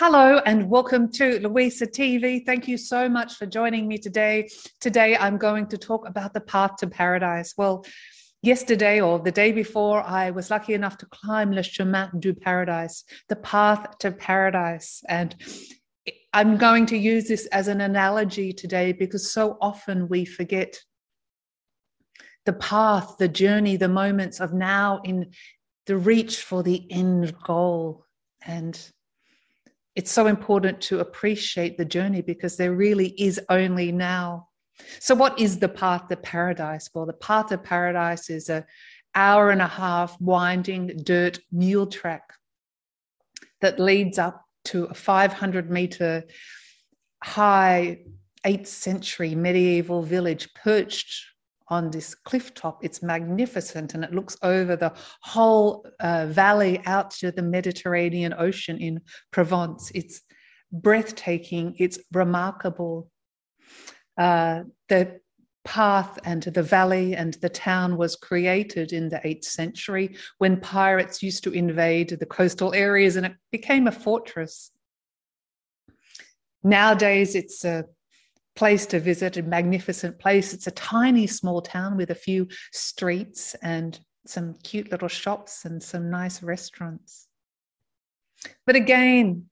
Hello and welcome to Louisa TV. Thank you so much for joining me today. Today I'm going to talk about the path to paradise. Well, yesterday or the day before, I was lucky enough to climb Le Chemin du Paradise, the path to paradise. And I'm going to use this as an analogy today because so often we forget the path, the journey, the moments of now in the reach for the end goal. And it's so important to appreciate the journey because there really is only now. So, what is the path to paradise? Well, the path to paradise is a hour and a half winding dirt mule track that leads up to a 500 meter high 8th century medieval village perched on this cliff top. It's magnificent and it looks over the whole uh, valley out to the Mediterranean Ocean in Provence. It's breathtaking, it's remarkable. Uh, the path and the valley and the town was created in the 8th century when pirates used to invade the coastal areas and it became a fortress. Nowadays, it's a place to visit, a magnificent place. It's a tiny small town with a few streets and some cute little shops and some nice restaurants. But again,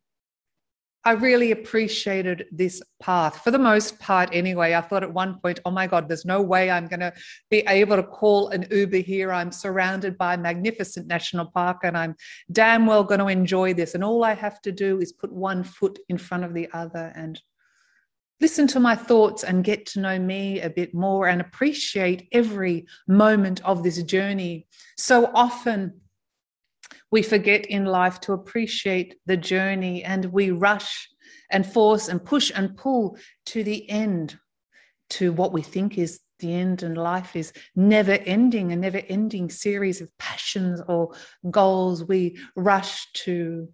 I really appreciated this path for the most part, anyway. I thought at one point, oh my God, there's no way I'm going to be able to call an Uber here. I'm surrounded by a magnificent national park and I'm damn well going to enjoy this. And all I have to do is put one foot in front of the other and listen to my thoughts and get to know me a bit more and appreciate every moment of this journey. So often we forget in life to appreciate the journey and we rush and force and push and pull to the end, to what we think is the end and life is never ending a never ending series of passions or goals we rush to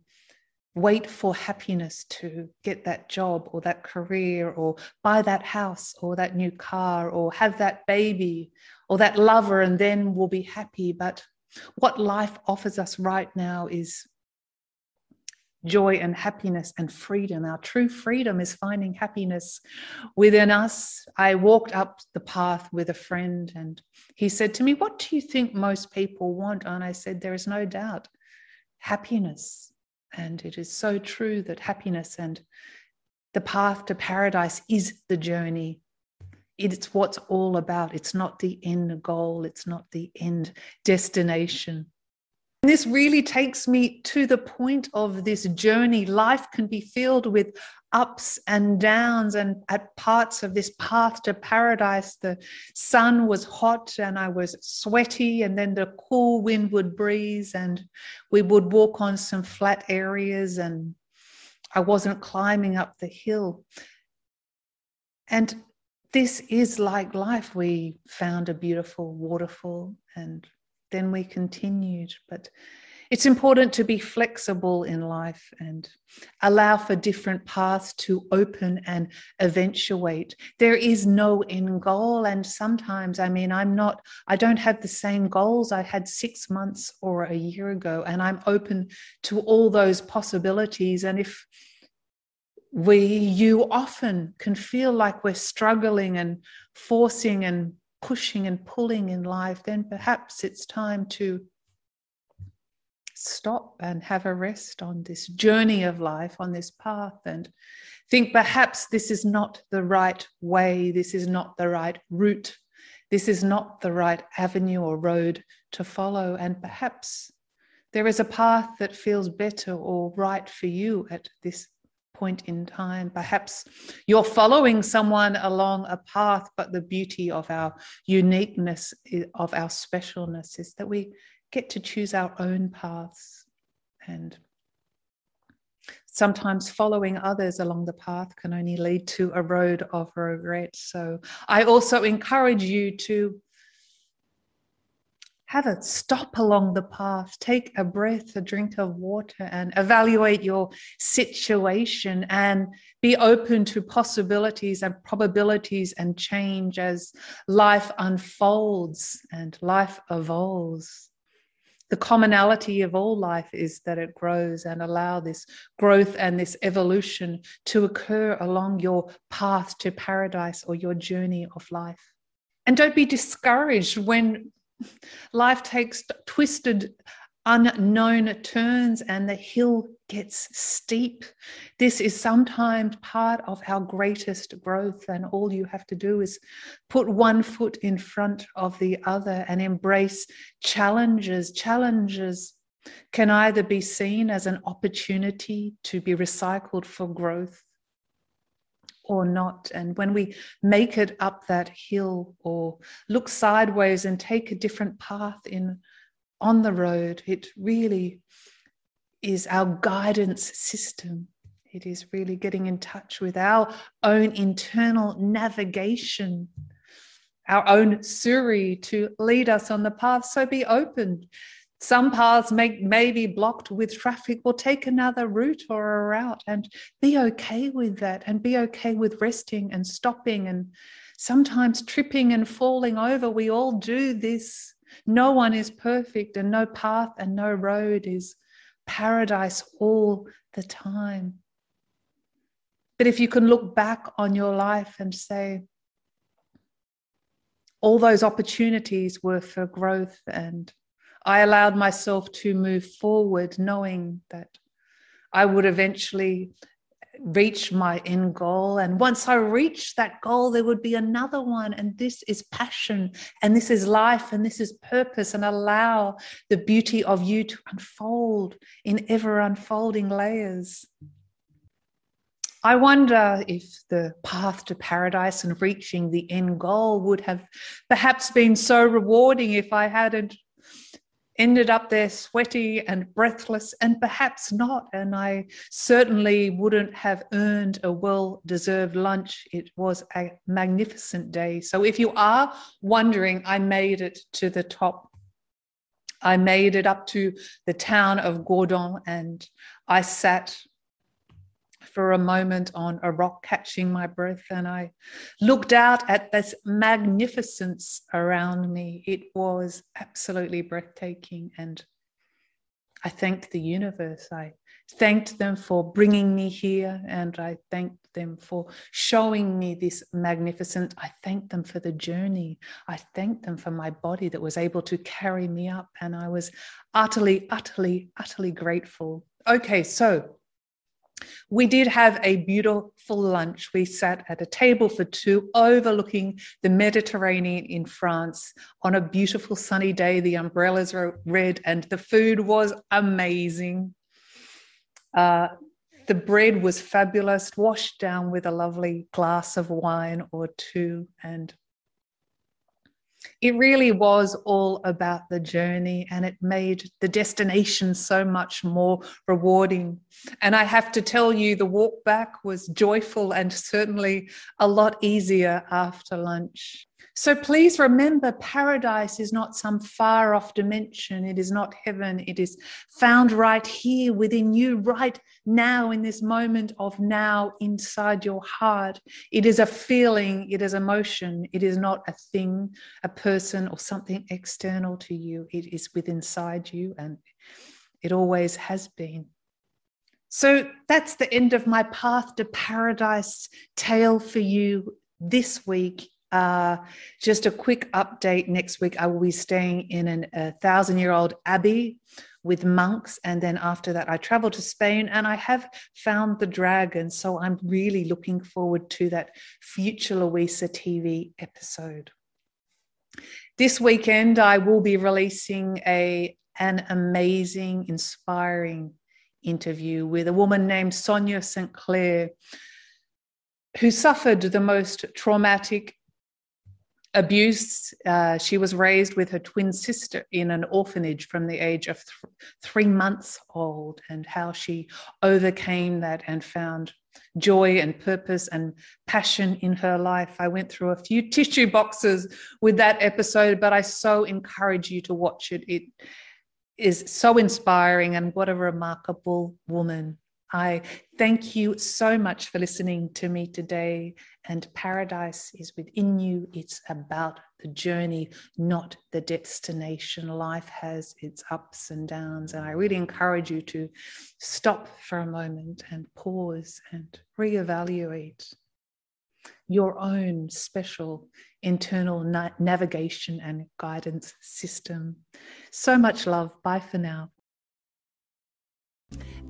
wait for happiness to get that job or that career or buy that house or that new car or have that baby or that lover and then we'll be happy. But what life offers us right now is joy and happiness and freedom. Our true freedom is finding happiness within us. I walked up the path with a friend and he said to me what do you think most people want? And i said there is no doubt happiness and it is so true that happiness and the path to paradise is the journey. It's what's all about. It's not the end goal, it's not the end destination. This really takes me to the point of this journey. Life can be filled with ups and downs, and at parts of this path to paradise, the sun was hot and I was sweaty, and then the cool wind would breeze, and we would walk on some flat areas, and I wasn't climbing up the hill. And this is like life. We found a beautiful waterfall and then we continued. But it's important to be flexible in life and allow for different paths to open and eventuate. There is no end goal. And sometimes, I mean, I'm not, I don't have the same goals I had six months or a year ago. And I'm open to all those possibilities. And if we, you often can feel like we're struggling and forcing and pushing and pulling in life, then perhaps it's time to stop and have a rest on this journey of life, on this path, and think perhaps this is not the right way, this is not the right route, this is not the right avenue or road to follow, and perhaps there is a path that feels better or right for you at this point in time. Perhaps you're following someone along a path, but the beauty of our uniqueness, of our specialness, is that we get to choose our own paths. And Sometimes following others along the path can only lead to a road of regret. So I also encourage you to have a stop along the path, take a breath, a drink of water, and evaluate your situation and be open to possibilities and probabilities and change as life unfolds and life evolves. The commonality of all life is that it grows and allow this growth and this evolution to occur along your path to paradise or your journey of life. And don't be discouraged when Life takes twisted, unknown turns and the hill gets steep. This is sometimes part of our greatest growth, and all you have to do is put one foot in front of the other and embrace challenges. Challenges can either be seen as an opportunity to be recycled for growth or not. And when we make it up that hill or look sideways and take a different path in on the road, it really is our guidance system. It is really getting in touch with our own internal navigation, our own Siri to lead us on the path. So be open some paths may, may be blocked with traffic. We'll take another route or a route and be okay with that and be okay with resting and stopping and sometimes tripping and falling over. We all do this. No one is perfect and no path and no road is paradise all the time. But if you can look back on your life and say, all those opportunities were for growth and I allowed myself to move forward, knowing that I would eventually reach my end goal. And once I reached that goal, there would be another one. And this is passion, and this is life, and this is purpose, and allow the beauty of you to unfold in ever unfolding layers. I wonder if the path to paradise and reaching the end goal would have perhaps been so rewarding if I hadn't ended up there sweaty and breathless, and perhaps not. And I certainly wouldn't have earned a well deserved lunch. It was a magnificent day. So if you are wondering, I made it to the top. I made it up to the town of Gourdon and I sat for a moment on a rock, catching my breath, and I looked out at this magnificence around me. It was absolutely breathtaking. And I thanked the universe. I thanked them for bringing me here, and I thanked them for showing me this magnificent. I thanked them for the journey. I thanked them for my body that was able to carry me up, and I was utterly, utterly, utterly grateful. Okay, so we did have a beautiful lunch. We sat at a table for two overlooking the Mediterranean in France on a beautiful sunny day. The umbrellas were red and the food was amazing. Uh, the bread was fabulous, washed down with a lovely glass of wine or two, and it really was all about the journey and it made the destination so much more rewarding. And I have to tell you, the walk back was joyful and certainly a lot easier after lunch. So please remember, paradise is not some far off dimension. It is not heaven. It is found right here within you, right now, in this moment of now inside your heart. It is a feeling, it is emotion. It is not a thing, a person, or something external to you. It is within inside you, and it always has been. So that's the end of my path to paradise tale for you this week uh, just a quick update next week, I will be staying in an, a thousand year old abbey with monks. And then after that, I travel to Spain and I have found the dragon. So I'm really looking forward to that future Louisa TV episode. This weekend, I will be releasing a, an amazing, inspiring interview with a woman named Sonia St. Clair, who suffered the most traumatic abuse. Uh, she was raised with her twin sister in an orphanage from the age of th- three months old, and how she overcame that and found joy and purpose and passion in her life. I went through a few tissue boxes with that episode, but I so encourage you to watch it. It is so inspiring, and what a remarkable woman. I thank you so much for listening to me today. And paradise is within you. It's about the journey, not the destination. Life has its ups and downs. And I really encourage you to stop for a moment and pause and reevaluate your own special internal na- navigation and guidance system. So much love. Bye for now.